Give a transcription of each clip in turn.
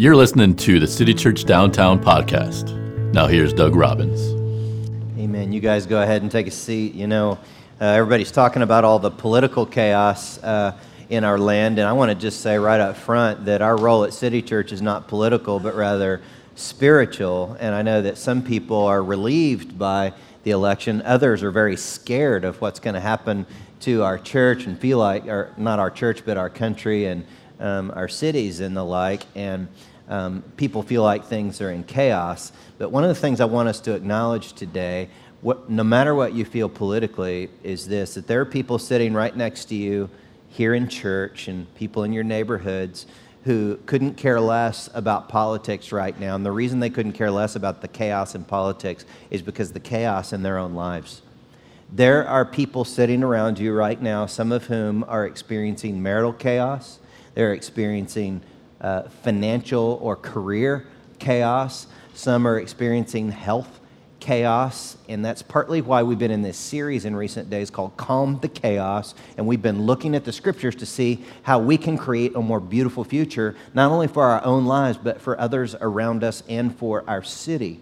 You're listening to the City Church Downtown podcast. Now, here's Doug Robbins. Amen. You guys go ahead and take a seat. You know, uh, everybody's talking about all the political chaos uh, in our land, and I want to just say right up front that our role at City Church is not political, but rather spiritual. And I know that some people are relieved by the election, others are very scared of what's going to happen to our church and feel like, or not our church, but our country and um, our cities and the like. And um, people feel like things are in chaos. But one of the things I want us to acknowledge today, what, no matter what you feel politically, is this that there are people sitting right next to you here in church and people in your neighborhoods who couldn't care less about politics right now. And the reason they couldn't care less about the chaos in politics is because the chaos in their own lives. There are people sitting around you right now, some of whom are experiencing marital chaos, they're experiencing uh, financial or career chaos. Some are experiencing health chaos, and that's partly why we've been in this series in recent days called Calm the Chaos. And we've been looking at the scriptures to see how we can create a more beautiful future, not only for our own lives, but for others around us and for our city.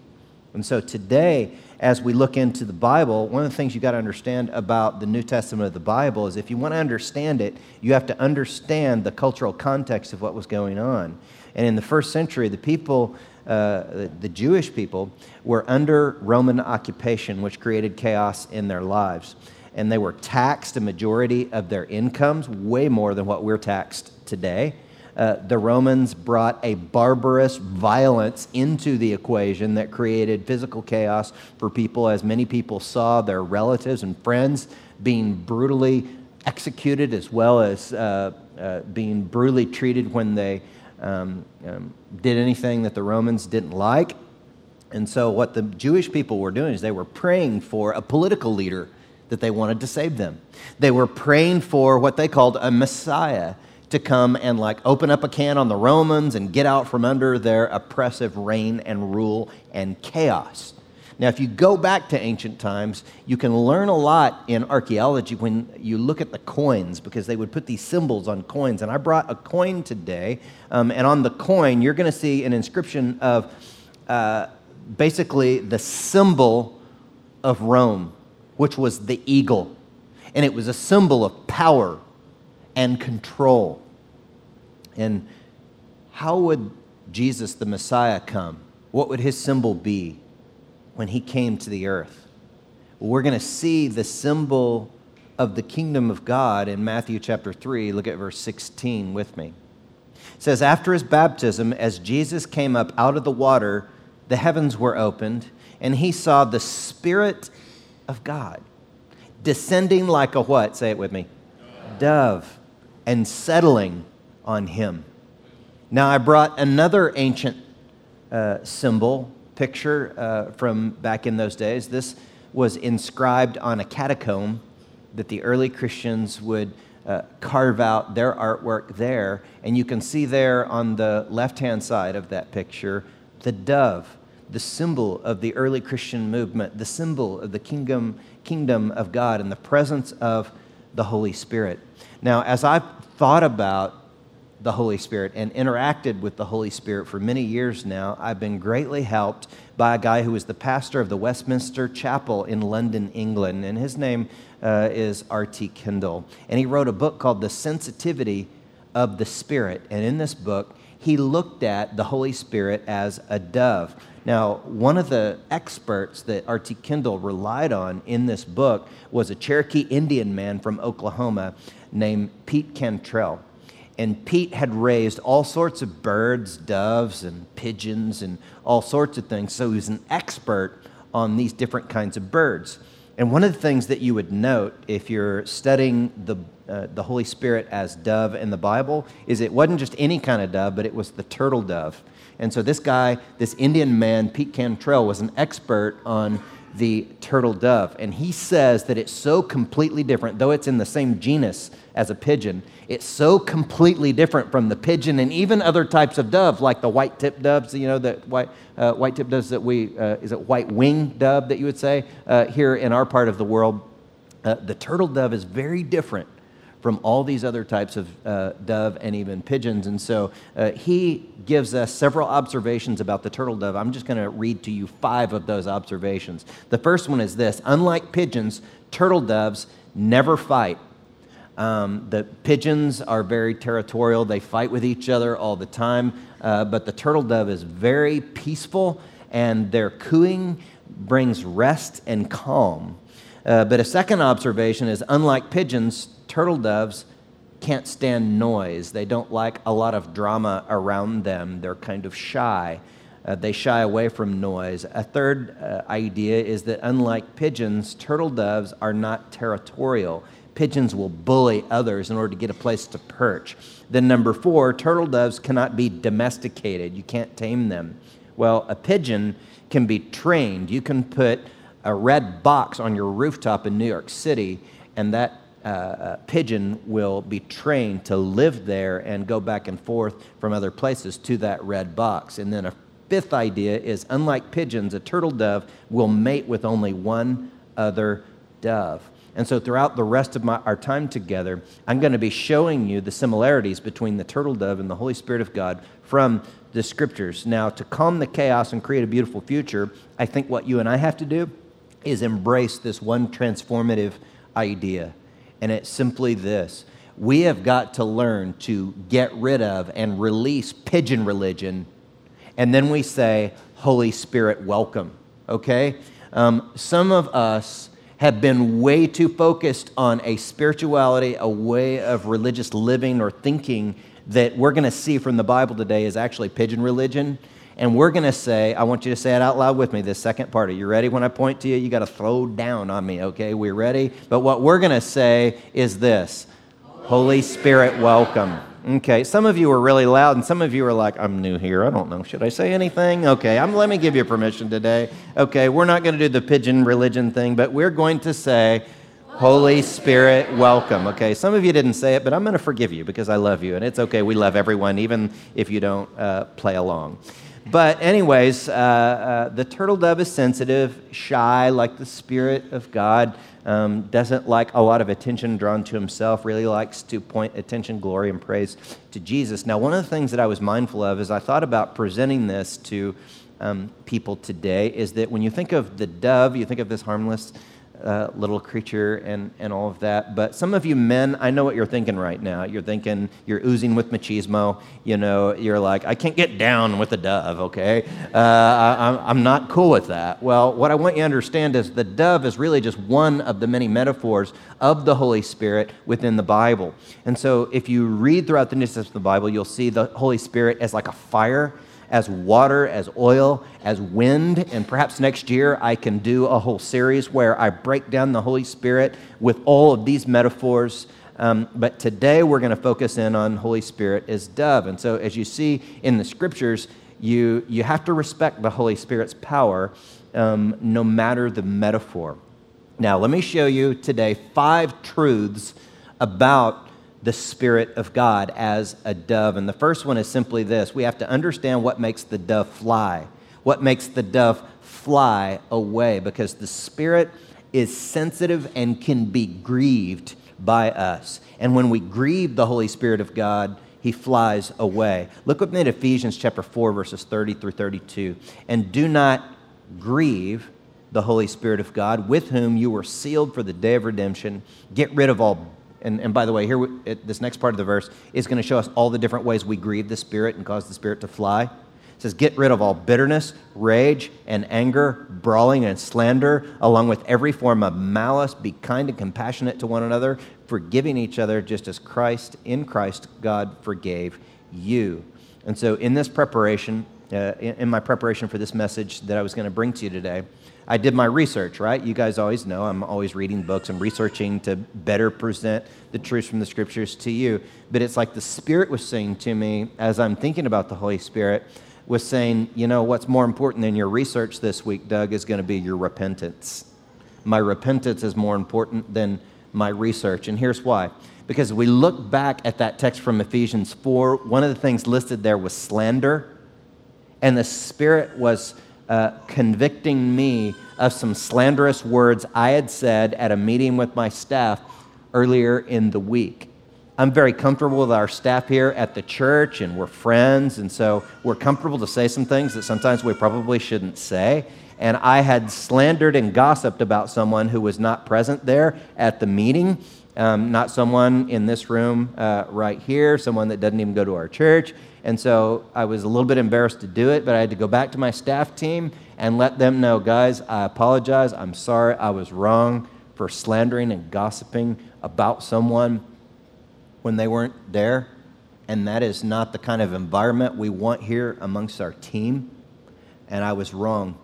And so today, as we look into the Bible, one of the things you've got to understand about the New Testament of the Bible is if you want to understand it, you have to understand the cultural context of what was going on. And in the first century, the people, uh, the Jewish people, were under Roman occupation, which created chaos in their lives. And they were taxed a majority of their incomes, way more than what we're taxed today. Uh, the Romans brought a barbarous violence into the equation that created physical chaos for people, as many people saw their relatives and friends being brutally executed, as well as uh, uh, being brutally treated when they um, um, did anything that the Romans didn't like. And so, what the Jewish people were doing is they were praying for a political leader that they wanted to save them. They were praying for what they called a Messiah to come and like open up a can on the Romans and get out from under their oppressive reign and rule and chaos. Now, if you go back to ancient times, you can learn a lot in archaeology when you look at the coins because they would put these symbols on coins. And I brought a coin today, um, and on the coin, you're going to see an inscription of uh, basically the symbol of Rome, which was the eagle. And it was a symbol of power and control. And how would Jesus, the Messiah, come? What would his symbol be when he came to the earth? Well, we're going to see the symbol of the kingdom of God in Matthew chapter 3. Look at verse 16 with me. It says, After his baptism, as Jesus came up out of the water, the heavens were opened, and he saw the Spirit of God descending like a what? Say it with me. Dove and settling on him. Now, I brought another ancient uh, symbol, picture uh, from back in those days. This was inscribed on a catacomb that the early Christians would uh, carve out their artwork there. And you can see there on the left hand side of that picture the dove, the symbol of the early Christian movement, the symbol of the kingdom, kingdom of God, and the presence of the Holy Spirit. Now, as I've thought about the Holy Spirit and interacted with the Holy Spirit for many years now, I've been greatly helped by a guy who is the pastor of the Westminster Chapel in London, England. And his name uh, is R.T. Kendall. And he wrote a book called The Sensitivity of the Spirit. And in this book, he looked at the Holy Spirit as a dove. Now, one of the experts that R.T. Kendall relied on in this book was a Cherokee Indian man from Oklahoma named Pete Cantrell. And Pete had raised all sorts of birds, doves, and pigeons, and all sorts of things. So he was an expert on these different kinds of birds. And one of the things that you would note if you're studying the, uh, the Holy Spirit as dove in the Bible is it wasn't just any kind of dove, but it was the turtle dove. And so this guy, this Indian man, Pete Cantrell, was an expert on the turtle dove. And he says that it's so completely different, though it's in the same genus as a pigeon, it's so completely different from the pigeon and even other types of doves, like the white tip doves, you know, the white, uh, white tip doves that we, uh, is it white wing dove that you would say, uh, here in our part of the world. Uh, the turtle dove is very different from all these other types of uh, dove and even pigeons. And so uh, he gives us several observations about the turtle dove. I'm just going to read to you five of those observations. The first one is this Unlike pigeons, turtle doves never fight. Um, the pigeons are very territorial, they fight with each other all the time, uh, but the turtle dove is very peaceful, and their cooing brings rest and calm. Uh, but a second observation is unlike pigeons, turtle doves can't stand noise. They don't like a lot of drama around them. They're kind of shy. Uh, they shy away from noise. A third uh, idea is that unlike pigeons, turtle doves are not territorial. Pigeons will bully others in order to get a place to perch. Then, number four, turtle doves cannot be domesticated. You can't tame them. Well, a pigeon can be trained. You can put a red box on your rooftop in New York City, and that uh, uh, pigeon will be trained to live there and go back and forth from other places to that red box. And then a fifth idea is unlike pigeons, a turtle dove will mate with only one other dove. And so, throughout the rest of my, our time together, I'm going to be showing you the similarities between the turtle dove and the Holy Spirit of God from the scriptures. Now, to calm the chaos and create a beautiful future, I think what you and I have to do is embrace this one transformative idea and it's simply this we have got to learn to get rid of and release pigeon religion, and then we say, Holy Spirit, welcome. Okay? Um, some of us have been way too focused on a spirituality, a way of religious living or thinking that we're going to see from the Bible today is actually pigeon religion. And we're going to say, I want you to say it out loud with me, this second part. Are you ready when I point to you? You got to throw down on me, okay? We're ready? But what we're going to say is this Holy Spirit, welcome. Okay, some of you are really loud, and some of you are like, I'm new here. I don't know. Should I say anything? Okay, I'm, let me give you permission today. Okay, we're not going to do the pigeon religion thing, but we're going to say, Holy Spirit, welcome. Okay, some of you didn't say it, but I'm going to forgive you because I love you, and it's okay. We love everyone, even if you don't uh, play along. But, anyways, uh, uh, the turtle dove is sensitive, shy, like the Spirit of God. Um, doesn't like a lot of attention drawn to himself, really likes to point attention, glory, and praise to Jesus. Now, one of the things that I was mindful of as I thought about presenting this to um, people today is that when you think of the dove, you think of this harmless uh, little creature and, and all of that. But some of you men, I know what you're thinking right now. You're thinking, you're oozing with machismo. You know, you're like, I can't get down with a dove, okay? Uh, I, I'm not cool with that. Well, what I want you to understand is the dove is really just one of the many metaphors of the Holy Spirit within the Bible. And so if you read throughout the New Testament of the Bible, you'll see the Holy Spirit as like a fire as water, as oil, as wind. And perhaps next year I can do a whole series where I break down the Holy Spirit with all of these metaphors. Um, but today we're going to focus in on Holy Spirit as dove. And so, as you see in the scriptures, you, you have to respect the Holy Spirit's power um, no matter the metaphor. Now, let me show you today five truths about the Spirit of God as a dove. And the first one is simply this we have to understand what makes the dove fly. What makes the dove fly away? Because the Spirit is sensitive and can be grieved by us. And when we grieve the Holy Spirit of God, he flies away. Look with me at Ephesians chapter 4, verses 30 through 32. And do not grieve the Holy Spirit of God, with whom you were sealed for the day of redemption. Get rid of all and, and by the way, here, it, this next part of the verse is going to show us all the different ways we grieve the Spirit and cause the Spirit to fly. It says, Get rid of all bitterness, rage, and anger, brawling and slander, along with every form of malice. Be kind and compassionate to one another, forgiving each other, just as Christ, in Christ, God forgave you. And so, in this preparation, uh, in, in my preparation for this message that I was going to bring to you today, I did my research, right? You guys always know I'm always reading books. I'm researching to better present the truths from the scriptures to you. But it's like the Spirit was saying to me as I'm thinking about the Holy Spirit, was saying, you know, what's more important than your research this week, Doug, is going to be your repentance. My repentance is more important than my research. And here's why. Because we look back at that text from Ephesians 4, one of the things listed there was slander. And the Spirit was uh, convicting me of some slanderous words I had said at a meeting with my staff earlier in the week. I'm very comfortable with our staff here at the church, and we're friends, and so we're comfortable to say some things that sometimes we probably shouldn't say. And I had slandered and gossiped about someone who was not present there at the meeting, um, not someone in this room uh, right here, someone that doesn't even go to our church. And so I was a little bit embarrassed to do it, but I had to go back to my staff team and let them know, guys, I apologize. I'm sorry. I was wrong for slandering and gossiping about someone when they weren't there. And that is not the kind of environment we want here amongst our team. And I was wrong.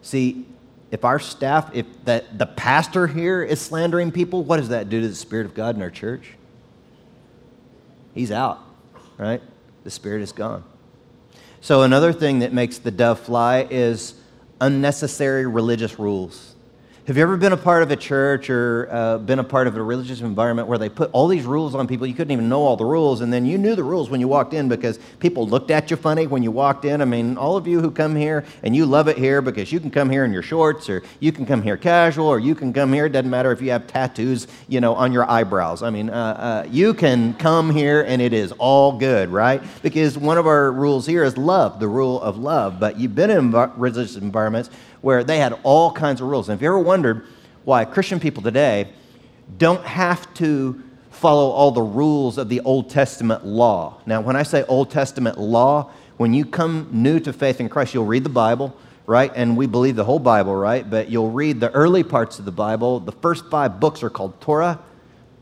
See, if our staff, if that the pastor here is slandering people, what does that do to the Spirit of God in our church? He's out, right? The Spirit is gone. So, another thing that makes the dove fly is unnecessary religious rules. Have you ever been a part of a church or uh, been a part of a religious environment where they put all these rules on people? You couldn't even know all the rules, and then you knew the rules when you walked in because people looked at you funny when you walked in. I mean, all of you who come here and you love it here because you can come here in your shorts, or you can come here casual, or you can come here. It doesn't matter if you have tattoos, you know, on your eyebrows. I mean, uh, uh, you can come here and it is all good, right? Because one of our rules here is love, the rule of love. But you've been in religious environments where they had all kinds of rules. And if you ever wondered why Christian people today don't have to follow all the rules of the Old Testament law. Now, when I say Old Testament law, when you come new to faith in Christ, you'll read the Bible, right? And we believe the whole Bible, right? But you'll read the early parts of the Bible. The first five books are called Torah.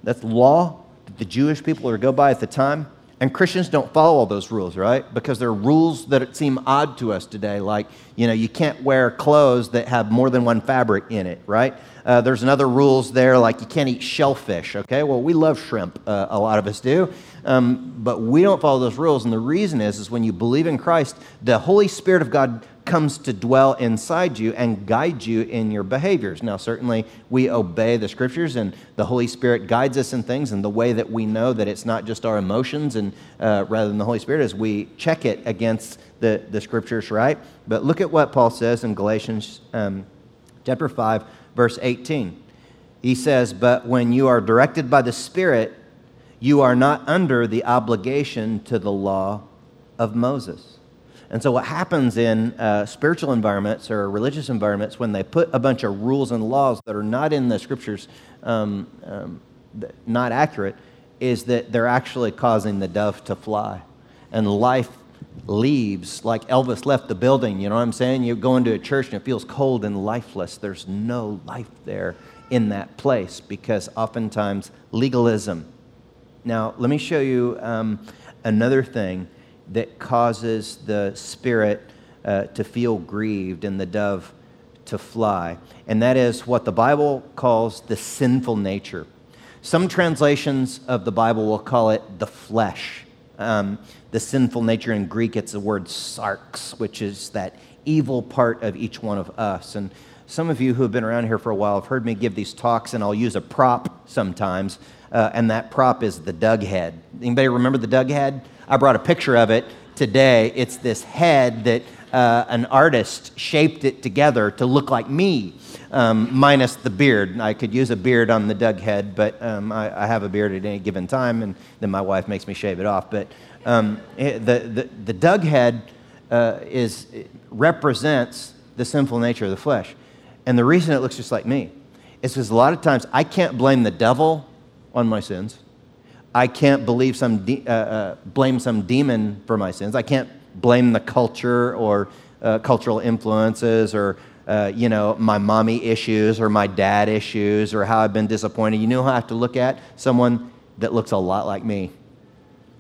That's law that the Jewish people are to go by at the time. And Christians don't follow all those rules, right? Because they're rules that seem odd to us today, like, you know, you can't wear clothes that have more than one fabric in it, right? Uh, there's another rules there, like you can't eat shellfish, okay? Well, we love shrimp, uh, a lot of us do. Um, but we don't follow those rules. And the reason is, is when you believe in Christ, the Holy Spirit of God comes to dwell inside you and guide you in your behaviors. Now, certainly, we obey the scriptures, and the Holy Spirit guides us in things. And the way that we know that it's not just our emotions, and uh, rather than the Holy Spirit, is we check it against the, the scriptures, right? But look at what Paul says in Galatians um, chapter 5, verse 18. He says, But when you are directed by the Spirit, you are not under the obligation to the law of Moses. And so, what happens in uh, spiritual environments or religious environments when they put a bunch of rules and laws that are not in the scriptures, um, um, not accurate, is that they're actually causing the dove to fly. And life leaves, like Elvis left the building. You know what I'm saying? You go into a church and it feels cold and lifeless. There's no life there in that place because oftentimes legalism. Now, let me show you um, another thing that causes the spirit uh, to feel grieved and the dove to fly. And that is what the Bible calls the sinful nature. Some translations of the Bible will call it the flesh. Um, the sinful nature in Greek, it's the word sarx, which is that evil part of each one of us. And some of you who have been around here for a while have heard me give these talks, and I'll use a prop sometimes, uh, and that prop is the Doug head. Anybody remember the Doug head? I brought a picture of it today. It's this head that uh, an artist shaped it together to look like me, um, minus the beard. I could use a beard on the Doug head, but um, I, I, have a beard at any given time, and then my wife makes me shave it off. But um, the, the, the Doug head uh, is, represents the sinful nature of the flesh. And the reason it looks just like me is because a lot of times I can't blame the devil on my sins. I can't believe some de- uh, uh, blame some demon for my sins. I can't blame the culture or uh, cultural influences or uh, you know my mommy issues or my dad issues or how I've been disappointed. You know I have to look at someone that looks a lot like me.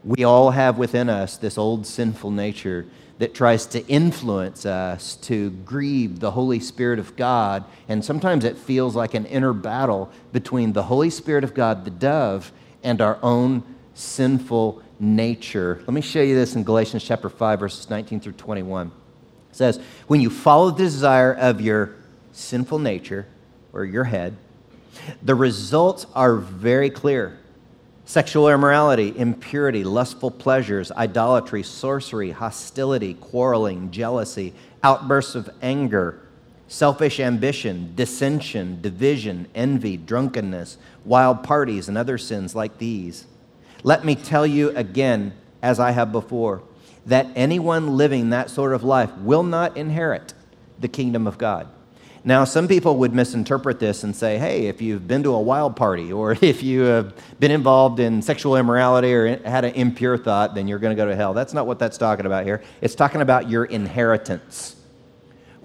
We all have within us this old sinful nature that tries to influence us to grieve the Holy Spirit of God. And sometimes it feels like an inner battle between the Holy Spirit of God, the dove, and our own sinful nature. Let me show you this in Galatians chapter 5, verses 19 through 21. It says, When you follow the desire of your sinful nature or your head, the results are very clear sexual immorality, impurity, lustful pleasures, idolatry, sorcery, hostility, quarreling, jealousy, outbursts of anger selfish ambition, dissension, division, envy, drunkenness, wild parties, and other sins like these. Let me tell you again, as I have before, that anyone living that sort of life will not inherit the kingdom of God. Now, some people would misinterpret this and say, hey, if you've been to a wild party or if you have been involved in sexual immorality or had an impure thought, then you're going to go to hell. That's not what that's talking about here. It's talking about your inheritance.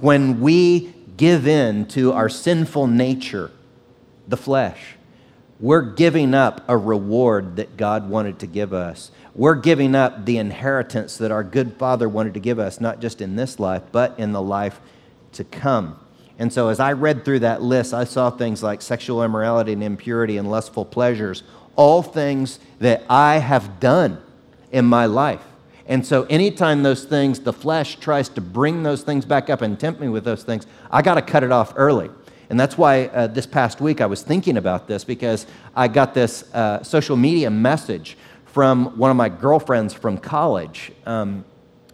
When we give in to our sinful nature, the flesh, we're giving up a reward that God wanted to give us. We're giving up the inheritance that our good Father wanted to give us, not just in this life, but in the life to come. And so as I read through that list, I saw things like sexual immorality and impurity and lustful pleasures, all things that I have done in my life. And so anytime those things, the flesh tries to bring those things back up and tempt me with those things, I got to cut it off early. And that's why uh, this past week I was thinking about this because I got this uh, social media message from one of my girlfriends from college. Um,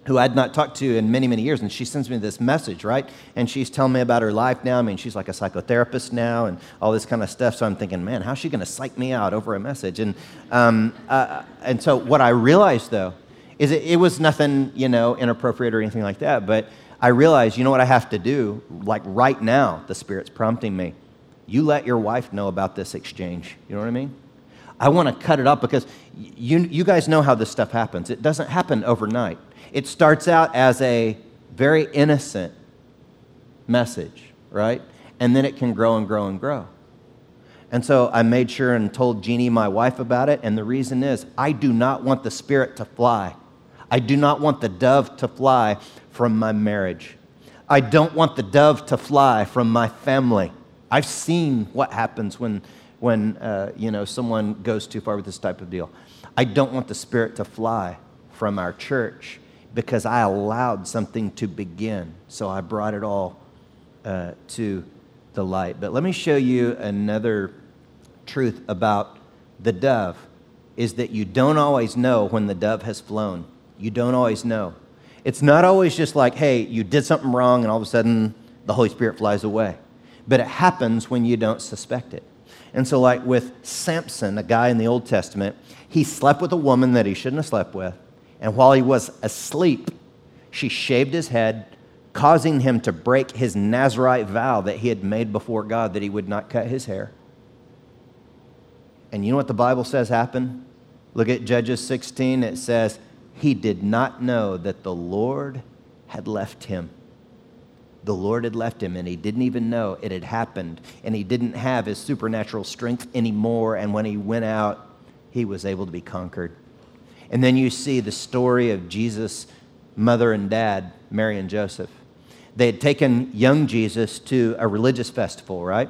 who I'd not talked to in many, many years. And she sends me this message, right? And she's telling me about her life now. I mean, she's like a psychotherapist now and all this kind of stuff. So I'm thinking, man, how's she going to psych me out over a message? And, um, uh, and so what I realized, though, is it, it was nothing, you know, inappropriate or anything like that. But I realized, you know what I have to do? Like right now, the Spirit's prompting me. You let your wife know about this exchange. You know what I mean? I want to cut it up because you, you guys know how this stuff happens. It doesn't happen overnight. It starts out as a very innocent message, right? And then it can grow and grow and grow. And so I made sure and told Jeannie, my wife, about it. And the reason is I do not want the spirit to fly. I do not want the dove to fly from my marriage. I don't want the dove to fly from my family. I've seen what happens when, when uh, you know, someone goes too far with this type of deal. I don't want the spirit to fly from our church because I allowed something to begin. So I brought it all uh, to the light. But let me show you another truth about the dove is that you don't always know when the dove has flown. You don't always know. It's not always just like, hey, you did something wrong and all of a sudden the Holy Spirit flies away. But it happens when you don't suspect it. And so, like with Samson, a guy in the Old Testament, he slept with a woman that he shouldn't have slept with. And while he was asleep, she shaved his head, causing him to break his Nazarite vow that he had made before God that he would not cut his hair. And you know what the Bible says happened? Look at Judges 16. It says, He did not know that the Lord had left him. The Lord had left him, and he didn't even know it had happened. And he didn't have his supernatural strength anymore. And when he went out, he was able to be conquered. And then you see the story of Jesus' mother and dad, Mary and Joseph. They had taken young Jesus to a religious festival, right?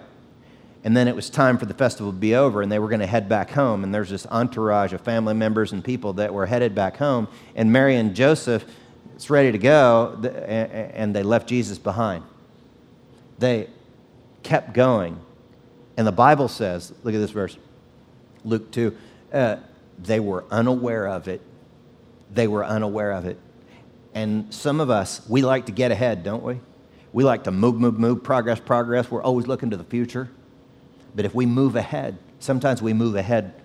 And then it was time for the festival to be over, and they were going to head back home. And there's this entourage of family members and people that were headed back home. And Mary and Joseph, it's ready to go, and they left Jesus behind. They kept going. And the Bible says, look at this verse, Luke 2. Uh, they were unaware of it. They were unaware of it. And some of us, we like to get ahead, don't we? We like to move, move, move, progress, progress. We're always looking to the future. But if we move ahead, sometimes we move ahead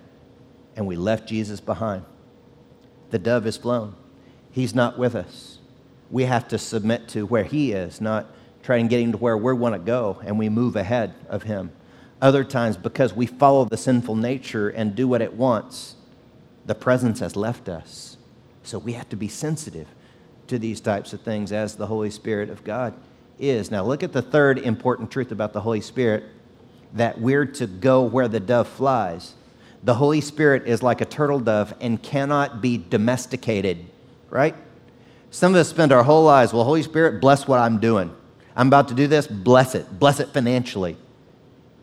and we left Jesus behind. The dove is flown. He's not with us. We have to submit to where He is, not try and get Him to where we want to go, and we move ahead of Him. Other times, because we follow the sinful nature and do what it wants, the presence has left us. So we have to be sensitive to these types of things as the Holy Spirit of God is. Now, look at the third important truth about the Holy Spirit that we're to go where the dove flies. The Holy Spirit is like a turtle dove and cannot be domesticated, right? Some of us spend our whole lives, well, Holy Spirit, bless what I'm doing. I'm about to do this, bless it. Bless it financially.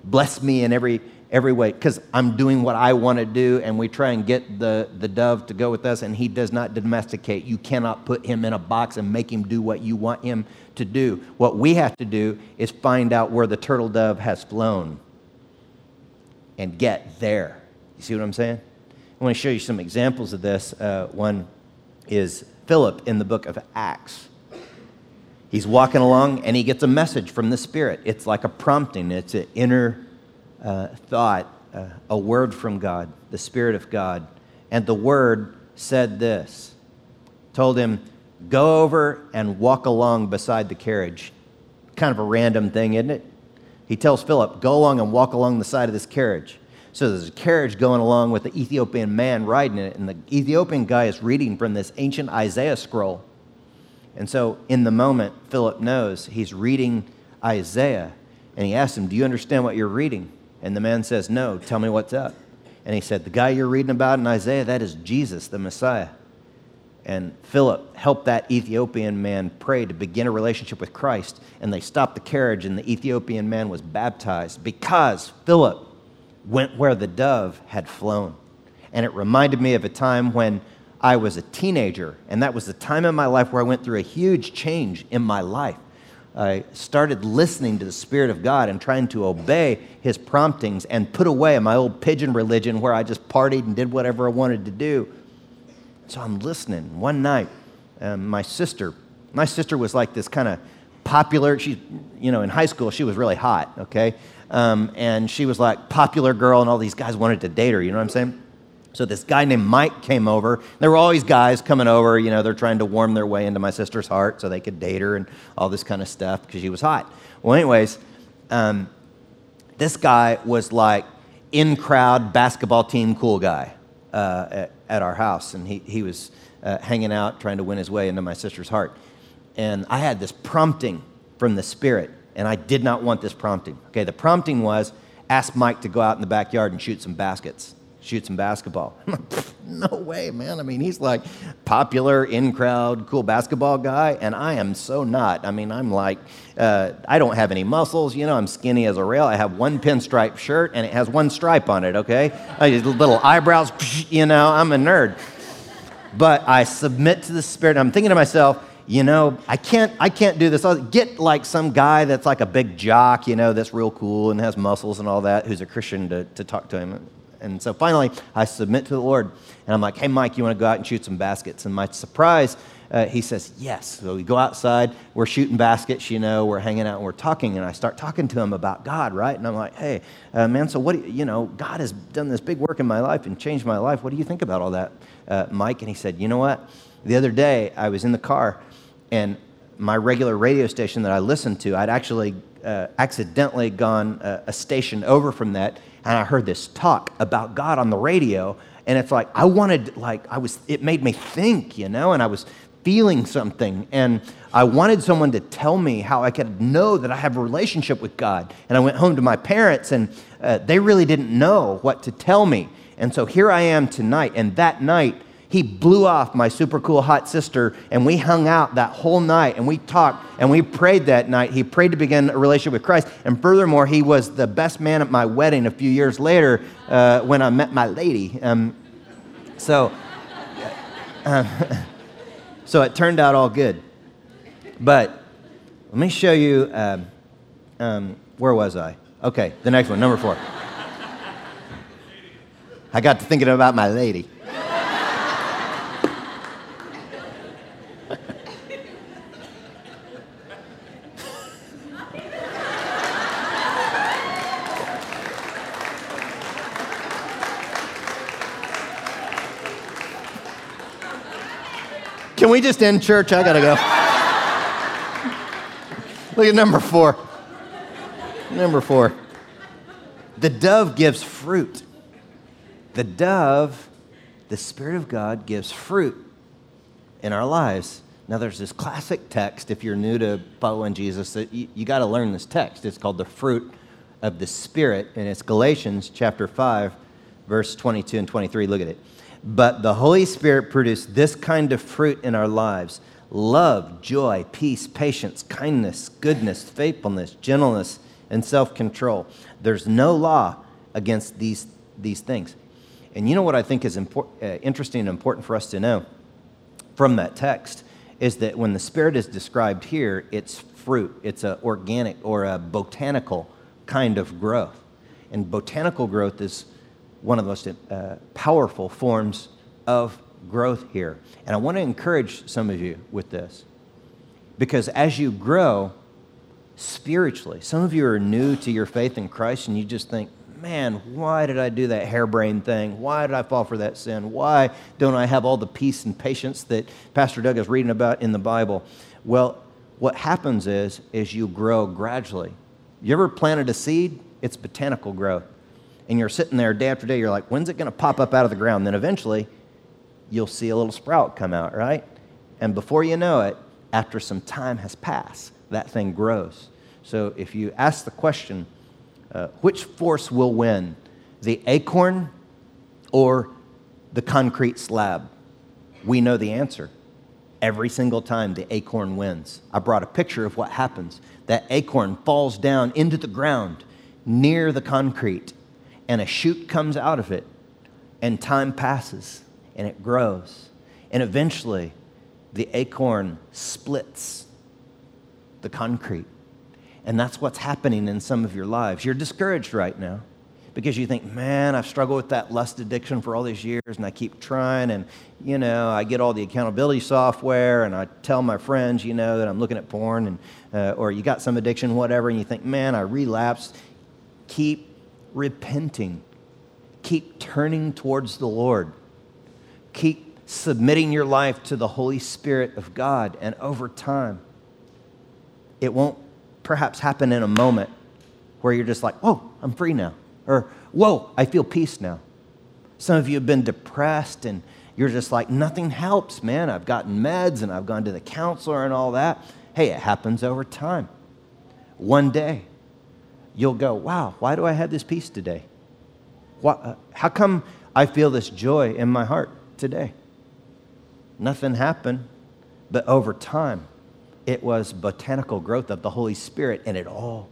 Bless me in every every way because I'm doing what I want to do, and we try and get the, the dove to go with us, and he does not domesticate. You cannot put him in a box and make him do what you want him to do. What we have to do is find out where the turtle dove has flown and get there. You see what I'm saying? I want to show you some examples of this. Uh, one is Philip in the book of Acts. He's walking along and he gets a message from the Spirit. It's like a prompting, it's an inner uh, thought, uh, a word from God, the Spirit of God, And the word said this told him, Go over and walk along beside the carriage. Kind of a random thing, isn't it? He tells Philip, Go along and walk along the side of this carriage. So there's a carriage going along with the Ethiopian man riding it, and the Ethiopian guy is reading from this ancient Isaiah scroll. And so in the moment, Philip knows he's reading Isaiah, and he asks him, Do you understand what you're reading? And the man says, No, tell me what's up. And he said, The guy you're reading about in Isaiah, that is Jesus, the Messiah. And Philip helped that Ethiopian man pray to begin a relationship with Christ. And they stopped the carriage, and the Ethiopian man was baptized because Philip went where the dove had flown. And it reminded me of a time when I was a teenager, and that was the time in my life where I went through a huge change in my life. I started listening to the Spirit of God and trying to obey His promptings and put away my old pigeon religion where I just partied and did whatever I wanted to do. So I'm listening. One night, um, my sister, my sister was like this kind of popular. She, you know, in high school, she was really hot, okay? Um, and she was like popular girl, and all these guys wanted to date her, you know what I'm saying? So this guy named Mike came over. There were always guys coming over, you know, they're trying to warm their way into my sister's heart so they could date her and all this kind of stuff because she was hot. Well, anyways, um, this guy was like in crowd basketball team cool guy uh, at, at, our house, and he, he was uh, hanging out trying to win his way into my sister's heart. And I had this prompting from the Spirit, and I did not want this prompting. Okay, the prompting was ask Mike to go out in the backyard and shoot some baskets shoot some basketball. no way, man. I mean, he's like popular, in crowd, cool basketball guy, and I am so not. I mean, I'm like, uh, I don't have any muscles. You know, I'm skinny as a rail. I have one pinstripe shirt, and it has one stripe on it, okay? little eyebrows, you know, I'm a nerd. But I submit to the Spirit. I'm thinking to myself, you know, I can't, I can't do this. I'll get like some guy that's like a big jock, you know, that's real cool and has muscles and all that, who's a Christian to, to talk to him. And so finally, I submit to the Lord. And I'm like, hey, Mike, you want to go out and shoot some baskets? And my surprise, uh, he says, yes. So we go outside, we're shooting baskets, you know, we're hanging out and we're talking. And I start talking to him about God, right? And I'm like, hey, uh, man, so what, you, you know, God has done this big work in my life and changed my life. What do you think about all that, uh, Mike? And he said, you know what? The other day, I was in the car and my regular radio station that I listened to, I'd actually uh, accidentally gone uh, a station over from that and I heard this talk about God on the radio, and it's like I wanted, like I was, it made me think, you know, and I was feeling something, and I wanted someone to tell me how I could know that I have a relationship with God. And I went home to my parents, and uh, they really didn't know what to tell me. And so here I am tonight, and that night he blew off my super cool hot sister, and we hung out that whole night, and we talked, and we prayed that night. He prayed to begin a relationship with Christ, and furthermore, he was the best man at my wedding a few years later uh, when I met my lady. Um, so, uh, so it turned out all good. But let me show you. Um, um, where was I? Okay, the next one, number four. I got to thinking about my lady. Can we just end church? I gotta go. Look at number four. Number four. The dove gives fruit. The dove, the Spirit of God, gives fruit in our lives. Now, there's this classic text, if you're new to following Jesus, that you, you got to learn this text. It's called the fruit of the Spirit, and it's Galatians chapter 5, verse 22 and 23. Look at it. But the Holy Spirit produced this kind of fruit in our lives love, joy, peace, patience, kindness, goodness, faithfulness, gentleness, and self control. There's no law against these, these things. And you know what I think is import, uh, interesting and important for us to know from that text is that when the Spirit is described here, it's fruit, it's an organic or a botanical kind of growth. And botanical growth is one of the most uh, powerful forms of growth here. And I want to encourage some of you with this because as you grow spiritually, some of you are new to your faith in Christ and you just think, man, why did I do that harebrained thing? Why did I fall for that sin? Why don't I have all the peace and patience that Pastor Doug is reading about in the Bible? Well, what happens is, is you grow gradually. You ever planted a seed? It's botanical growth. And you're sitting there day after day, you're like, when's it going to pop up out of the ground? Then eventually, you'll see a little sprout come out, right? And before you know it, after some time has passed, that thing grows. So if you ask the question, uh, which force will win, the acorn or the concrete slab? We know the answer. Every single time the acorn wins. I brought a picture of what happens. That acorn falls down into the ground near the concrete, and a shoot comes out of it, and time passes, and it grows. And eventually, the acorn splits the concrete and that's what's happening in some of your lives. You're discouraged right now because you think, man, I've struggled with that lust addiction for all these years and I keep trying and, you know, I get all the accountability software and I tell my friends, you know, that I'm looking at porn and, uh, or you got some addiction, whatever, and you think, man, I relapsed. Keep repenting. Keep turning towards the Lord. Keep submitting your life to the Holy Spirit of God and over time, it won't perhaps happen in a moment where you're just like, whoa, I'm free now. Or, whoa, I feel peace now. Some of you have been depressed and you're just like, nothing helps, man. I've gotten meds and I've gone to the counselor and all that. Hey, it happens over time. One day, you'll go, wow, why do I have this peace today? What, uh, how come I feel this joy in my heart today? Nothing happened, but over time, it was botanical growth of the Holy Spirit, and it all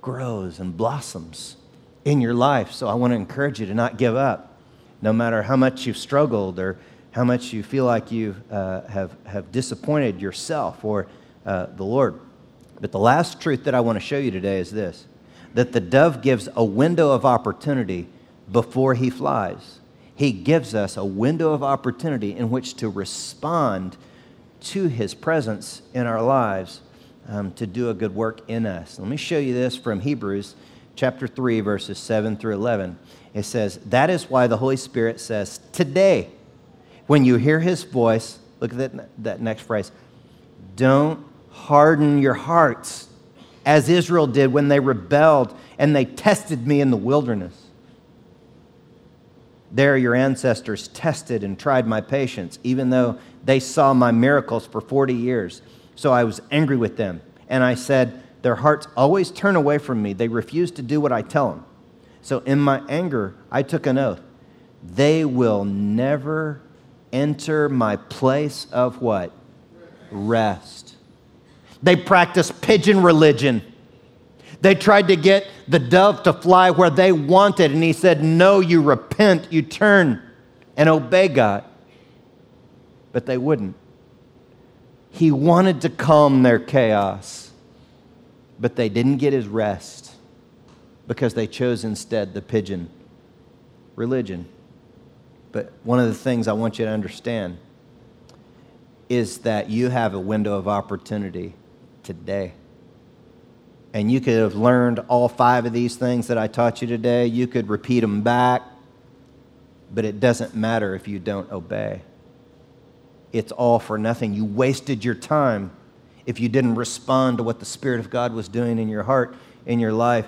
grows and blossoms in your life. So I want to encourage you to not give up, no matter how much you've struggled or how much you feel like you uh, have, have disappointed yourself or uh, the Lord. But the last truth that I want to show you today is this that the dove gives a window of opportunity before he flies. He gives us a window of opportunity in which to respond to his presence in our lives um, to do a good work in us. Let me show you this from Hebrews chapter 3, verses 7 through 11. It says, That is why the Holy Spirit says, Today, when you hear his voice, look at that, that next phrase, don't harden your hearts as Israel did when they rebelled and they tested me in the wilderness. There, your ancestors tested and tried my patience, even though they saw my miracles for 40 years. So I was angry with them. And I said, Their hearts always turn away from me. They refuse to do what I tell them. So in my anger, I took an oath. They will never enter my place of what? Rest. They practiced pigeon religion. They tried to get the dove to fly where they wanted, and he said, No, you repent, you turn and obey God but they wouldn't. He wanted to calm their chaos, but they didn't get his rest because they chose instead the pigeon religion. But one of the things I want you to understand is that you have a window of opportunity today. And you could have learned all five of these things that I taught you today. You could repeat them back, but it doesn't matter if you don't obey it's all for nothing. You wasted your time if you didn't respond to what the Spirit of God was doing in your heart, in your life.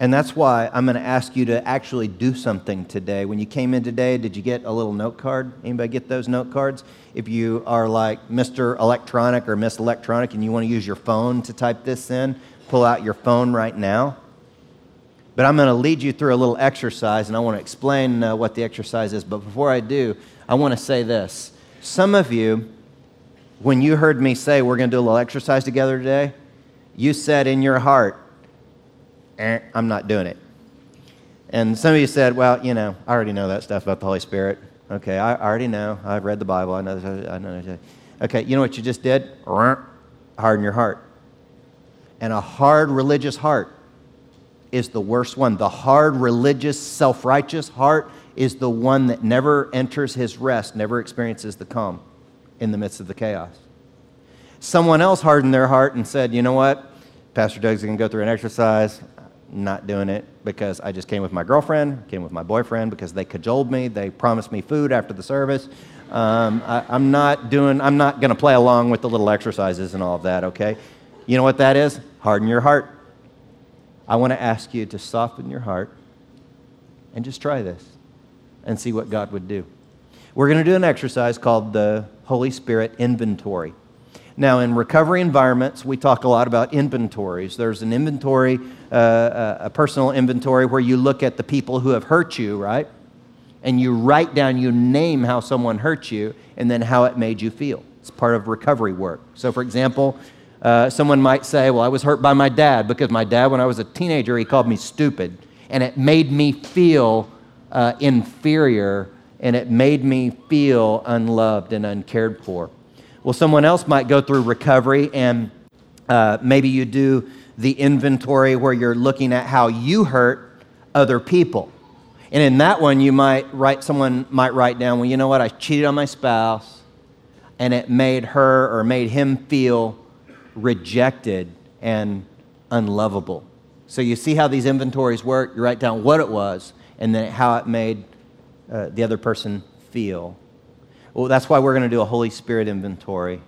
And that's why I'm going to ask you to actually do something today. When you came in today, did you get a little note card? Anybody get those note cards? If you are like Mr. Electronic or Miss Electronic and you want to use your phone to type this in, pull out your phone right now. But I'm going to lead you through a little exercise and I want to explain uh, what the exercise is. But before I do, I want to say this. Some of you, when you heard me say we're going to do a little exercise together today, you said in your heart, eh, I'm not doing it. And some of you said, well, you know, I already know that stuff about the Holy Spirit. Okay, I already know. I've read the Bible. I know. I know. Okay, you know what you just did? Harden your heart. And a hard religious heart is the worst one. The hard religious, self righteous heart is the one that never enters his rest, never experiences the calm in the midst of the chaos. Someone else hardened their heart and said, You know what? Pastor Doug's going to go through an exercise. Not doing it because I just came with my girlfriend, came with my boyfriend because they cajoled me. They promised me food after the service. Um, I, I'm not doing, I'm not going to play along with the little exercises and all of that, okay? You know what that is? Harden your heart. I want to ask you to soften your heart and just try this and see what God would do. We're going to do an exercise called the Holy Spirit inventory. Now, in recovery environments, we talk a lot about inventories. There's an inventory, uh, uh, a personal inventory, where you look at the people who have hurt you, right? And you write down, you name how someone hurt you, and then how it made you feel. It's part of recovery work. So, for example, uh, someone might say, Well, I was hurt by my dad because my dad, when I was a teenager, he called me stupid, and it made me feel uh, inferior, and it made me feel unloved and uncared for. Well, someone else might go through recovery and uh, maybe you do the inventory where you're looking at how you hurt other people. And in that one, you might write, someone might write down, well, you know what, I cheated on my spouse and it made her or made him feel rejected and unlovable. So you see how these inventories work? You write down what it was and then how it made uh, the other person feel. Well, that's why we're going to do a Holy Spirit inventory.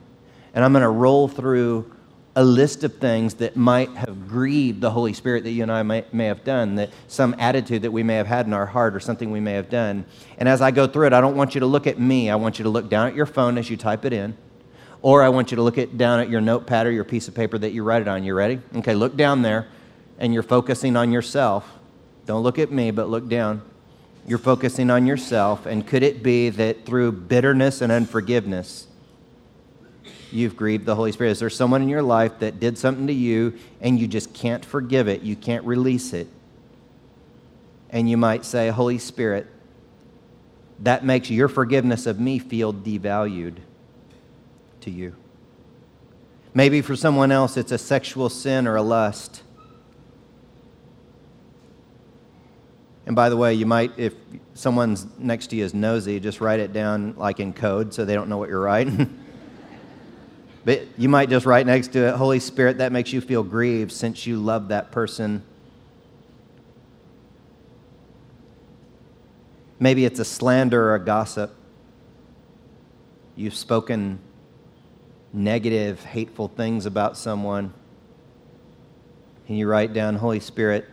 And I'm going to roll through a list of things that might have grieved the Holy Spirit that you and I may, may have done, that some attitude that we may have had in our heart or something we may have done. And as I go through it, I don't want you to look at me. I want you to look down at your phone as you type it in. Or I want you to look at, down at your notepad or your piece of paper that you write it on. You ready? Okay, look down there and you're focusing on yourself. Don't look at me, but look down. You're focusing on yourself. And could it be that through bitterness and unforgiveness, you've grieved the Holy Spirit? Is there someone in your life that did something to you and you just can't forgive it? You can't release it. And you might say, Holy Spirit, that makes your forgiveness of me feel devalued to you. Maybe for someone else, it's a sexual sin or a lust. And by the way, you might, if someone's next to you is nosy, just write it down like in code so they don't know what you're writing. but you might just write next to it, Holy Spirit, that makes you feel grieved since you love that person. Maybe it's a slander or a gossip. You've spoken negative, hateful things about someone. And you write down, Holy Spirit,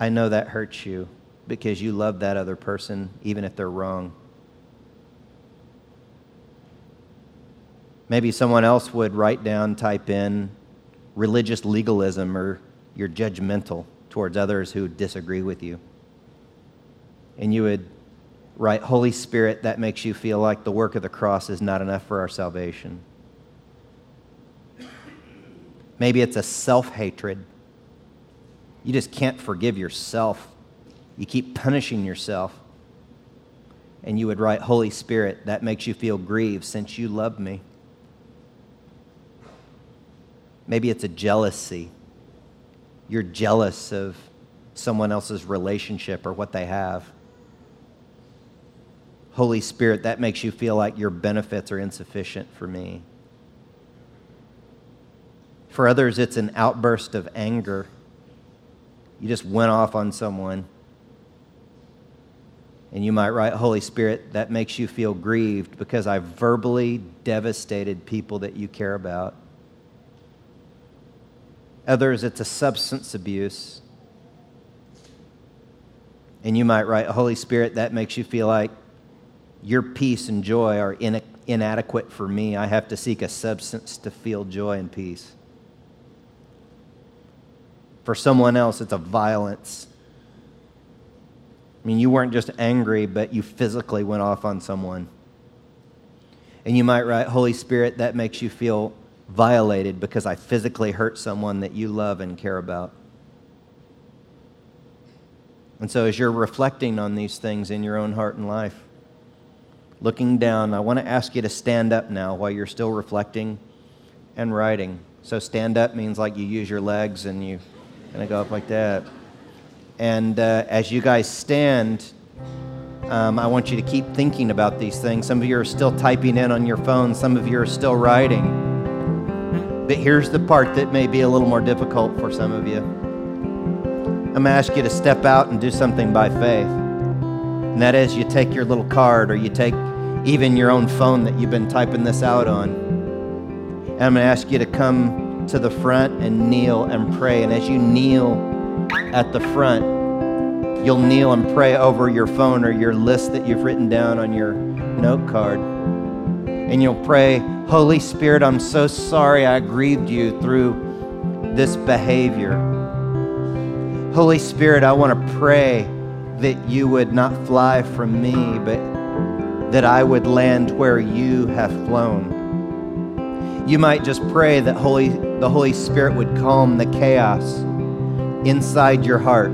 I know that hurts you because you love that other person, even if they're wrong. Maybe someone else would write down, type in religious legalism or you're judgmental towards others who disagree with you. And you would write, Holy Spirit, that makes you feel like the work of the cross is not enough for our salvation. Maybe it's a self hatred you just can't forgive yourself. You keep punishing yourself. And you would write, Holy Spirit, that makes you feel grieved since you love me. Maybe it's a jealousy. You're jealous of someone else's relationship or what they have. Holy Spirit, that makes you feel like your benefits are insufficient for me. For others, it's an outburst of anger you just went off on someone. And you might write, Holy Spirit, that makes you feel grieved because I verbally devastated people that you care about. Others, it's a substance abuse. And you might write, Holy Spirit, that makes you feel like your peace and joy are in, inadequate for me. I have to seek a substance to feel joy and peace. For someone else, it's a violence. I mean, you weren't just angry, but you physically went off on someone. And you might write, Holy Spirit, that makes you feel violated because I physically hurt someone that you love and care about. And so, as you're reflecting on these things in your own heart and life, looking down, I want to ask you to stand up now while you're still reflecting and writing. So, stand up means like you use your legs and you Gonna go up like that. And uh, as you guys stand, um, I want you to keep thinking about these things. Some of you are still typing in on your phone, some of you are still writing. But here's the part that may be a little more difficult for some of you. I'm to ask you to step out and do something by faith. And that is, you take your little card or you take even your own phone that you've been typing this out on. And I'm going to ask you to come to the front and kneel and pray. And as you kneel at the front, you'll kneel and pray over your phone or your list that you've written down on your note card. And you'll pray, Holy Spirit, I'm so sorry I grieved you through this behavior. Holy Spirit, I want to pray that you would not fly from me, but that I would land where you have flown. You might just pray that Holy, the Holy Spirit would calm the chaos inside your heart.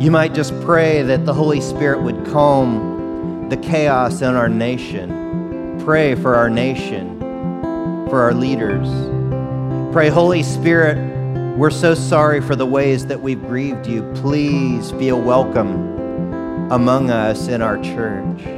You might just pray that the Holy Spirit would calm the chaos in our nation. Pray for our nation, for our leaders. Pray, Holy Spirit, we're so sorry for the ways that we've grieved you. Please feel welcome among us in our church.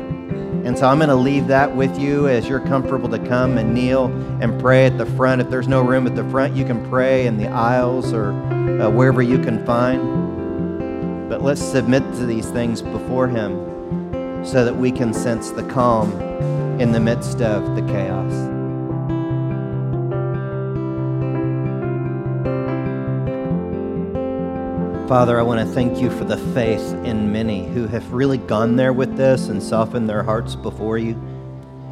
And so I'm going to leave that with you as you're comfortable to come and kneel and pray at the front. If there's no room at the front, you can pray in the aisles or uh, wherever you can find. But let's submit to these things before Him so that we can sense the calm in the midst of the chaos. Father, I want to thank you for the faith in many who have really gone there with this and softened their hearts before you.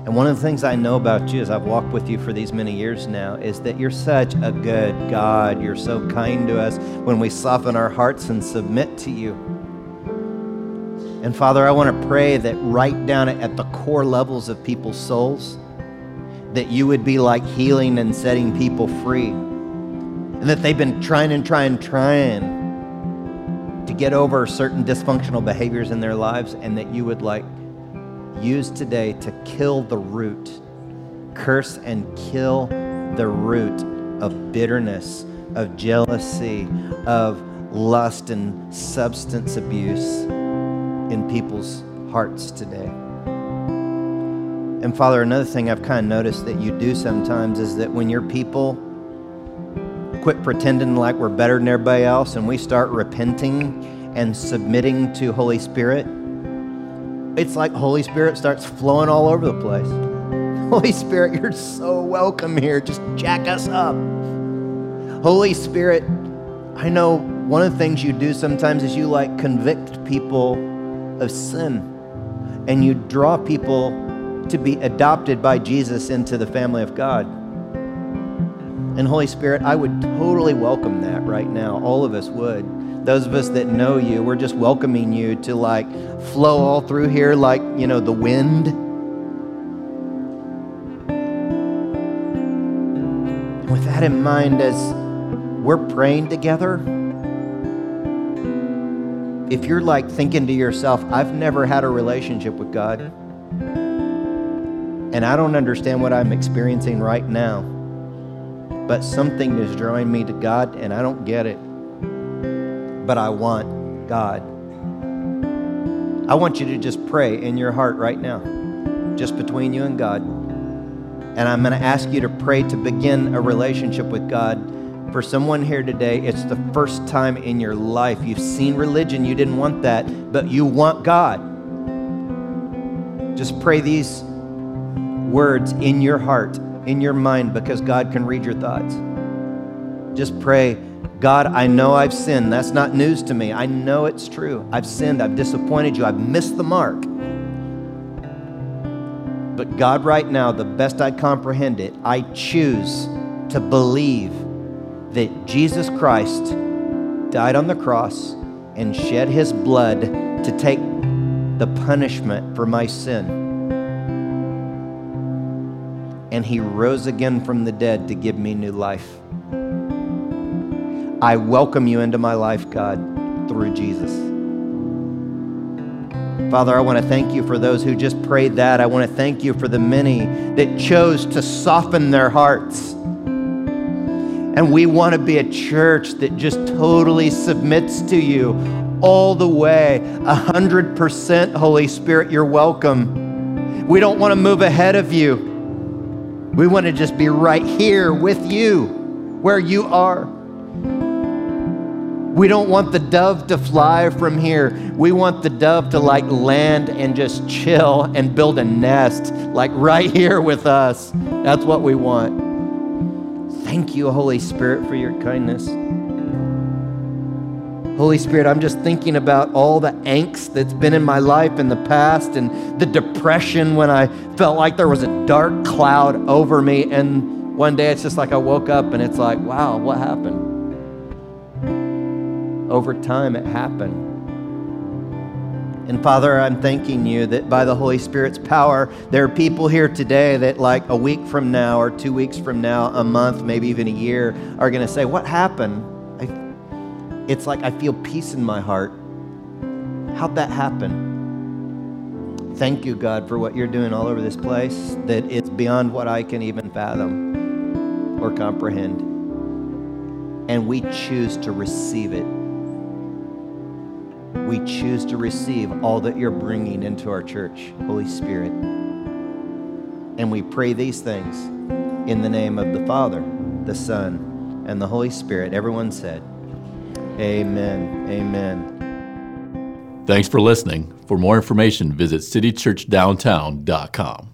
And one of the things I know about you as I've walked with you for these many years now is that you're such a good God. You're so kind to us when we soften our hearts and submit to you. And Father, I want to pray that right down at the core levels of people's souls, that you would be like healing and setting people free. And that they've been trying and trying, trying get over certain dysfunctional behaviors in their lives and that you would like use today to kill the root, curse and kill the root of bitterness, of jealousy, of lust and substance abuse in people's hearts today. And Father, another thing I've kind of noticed that you do sometimes is that when your people quit pretending like we're better than everybody else and we start repenting and submitting to Holy Spirit, it's like Holy Spirit starts flowing all over the place. Holy Spirit, you're so welcome here. Just jack us up. Holy Spirit, I know one of the things you do sometimes is you like convict people of sin and you draw people to be adopted by Jesus into the family of God. And Holy Spirit, I would totally welcome that right now. All of us would. Those of us that know you, we're just welcoming you to like flow all through here like, you know, the wind. With that in mind, as we're praying together, if you're like thinking to yourself, I've never had a relationship with God, and I don't understand what I'm experiencing right now but something is drawing me to God and I don't get it. But I want God. I want you to just pray in your heart right now, just between you and God. And I'm going to ask you to pray to begin a relationship with God. For someone here today, it's the first time in your life you've seen religion, you didn't want that, but you want God. Just pray these words in your heart in your mind because God can read your thoughts. Just pray, God, I know I've sinned. That's not news to me. I know it's true. I've sinned. I've disappointed you. I've missed the mark. But God, right now, the best I comprehend it, I choose to believe that Jesus Christ died on the cross and shed his blood to take the punishment for my sin and he rose again from the dead to give me new life. I welcome you into my life, God, through Jesus. Father, I want to thank you for those who just prayed that. I want to thank you for the many that chose to soften their hearts. And we want to be a church that just totally submits to you all the way. A hundred percent, Holy Spirit, you're welcome. We don't want to move ahead of you. We want to just be right here with you, where you are. We don't want the dove to fly from here. We want the dove to like land and just chill and build a nest, like right here with us. That's what we want. Thank you, Holy Spirit, for your kindness. Holy Spirit, I'm just thinking about all the angst that's been in my life in the past and the depression when I felt like there was a dark cloud over me. And one day it's just like I woke up and it's like, wow, what happened? Over time, it happened. And Father, I'm thanking you that by the Holy Spirit's power, there are people here today that, like a week from now, or two weeks from now, a month, maybe even a year, are going to say, What happened? It's like I feel peace in my heart. How'd that happen? Thank you, God, for what you're doing all over this place, that it's beyond what I can even fathom or comprehend. And we choose to receive it. We choose to receive all that you're bringing into our church, Holy Spirit. And we pray these things in the name of the Father, the Son, and the Holy Spirit. Everyone said, Amen. Amen. Thanks for listening. For more information, visit citychurchdowntown.com.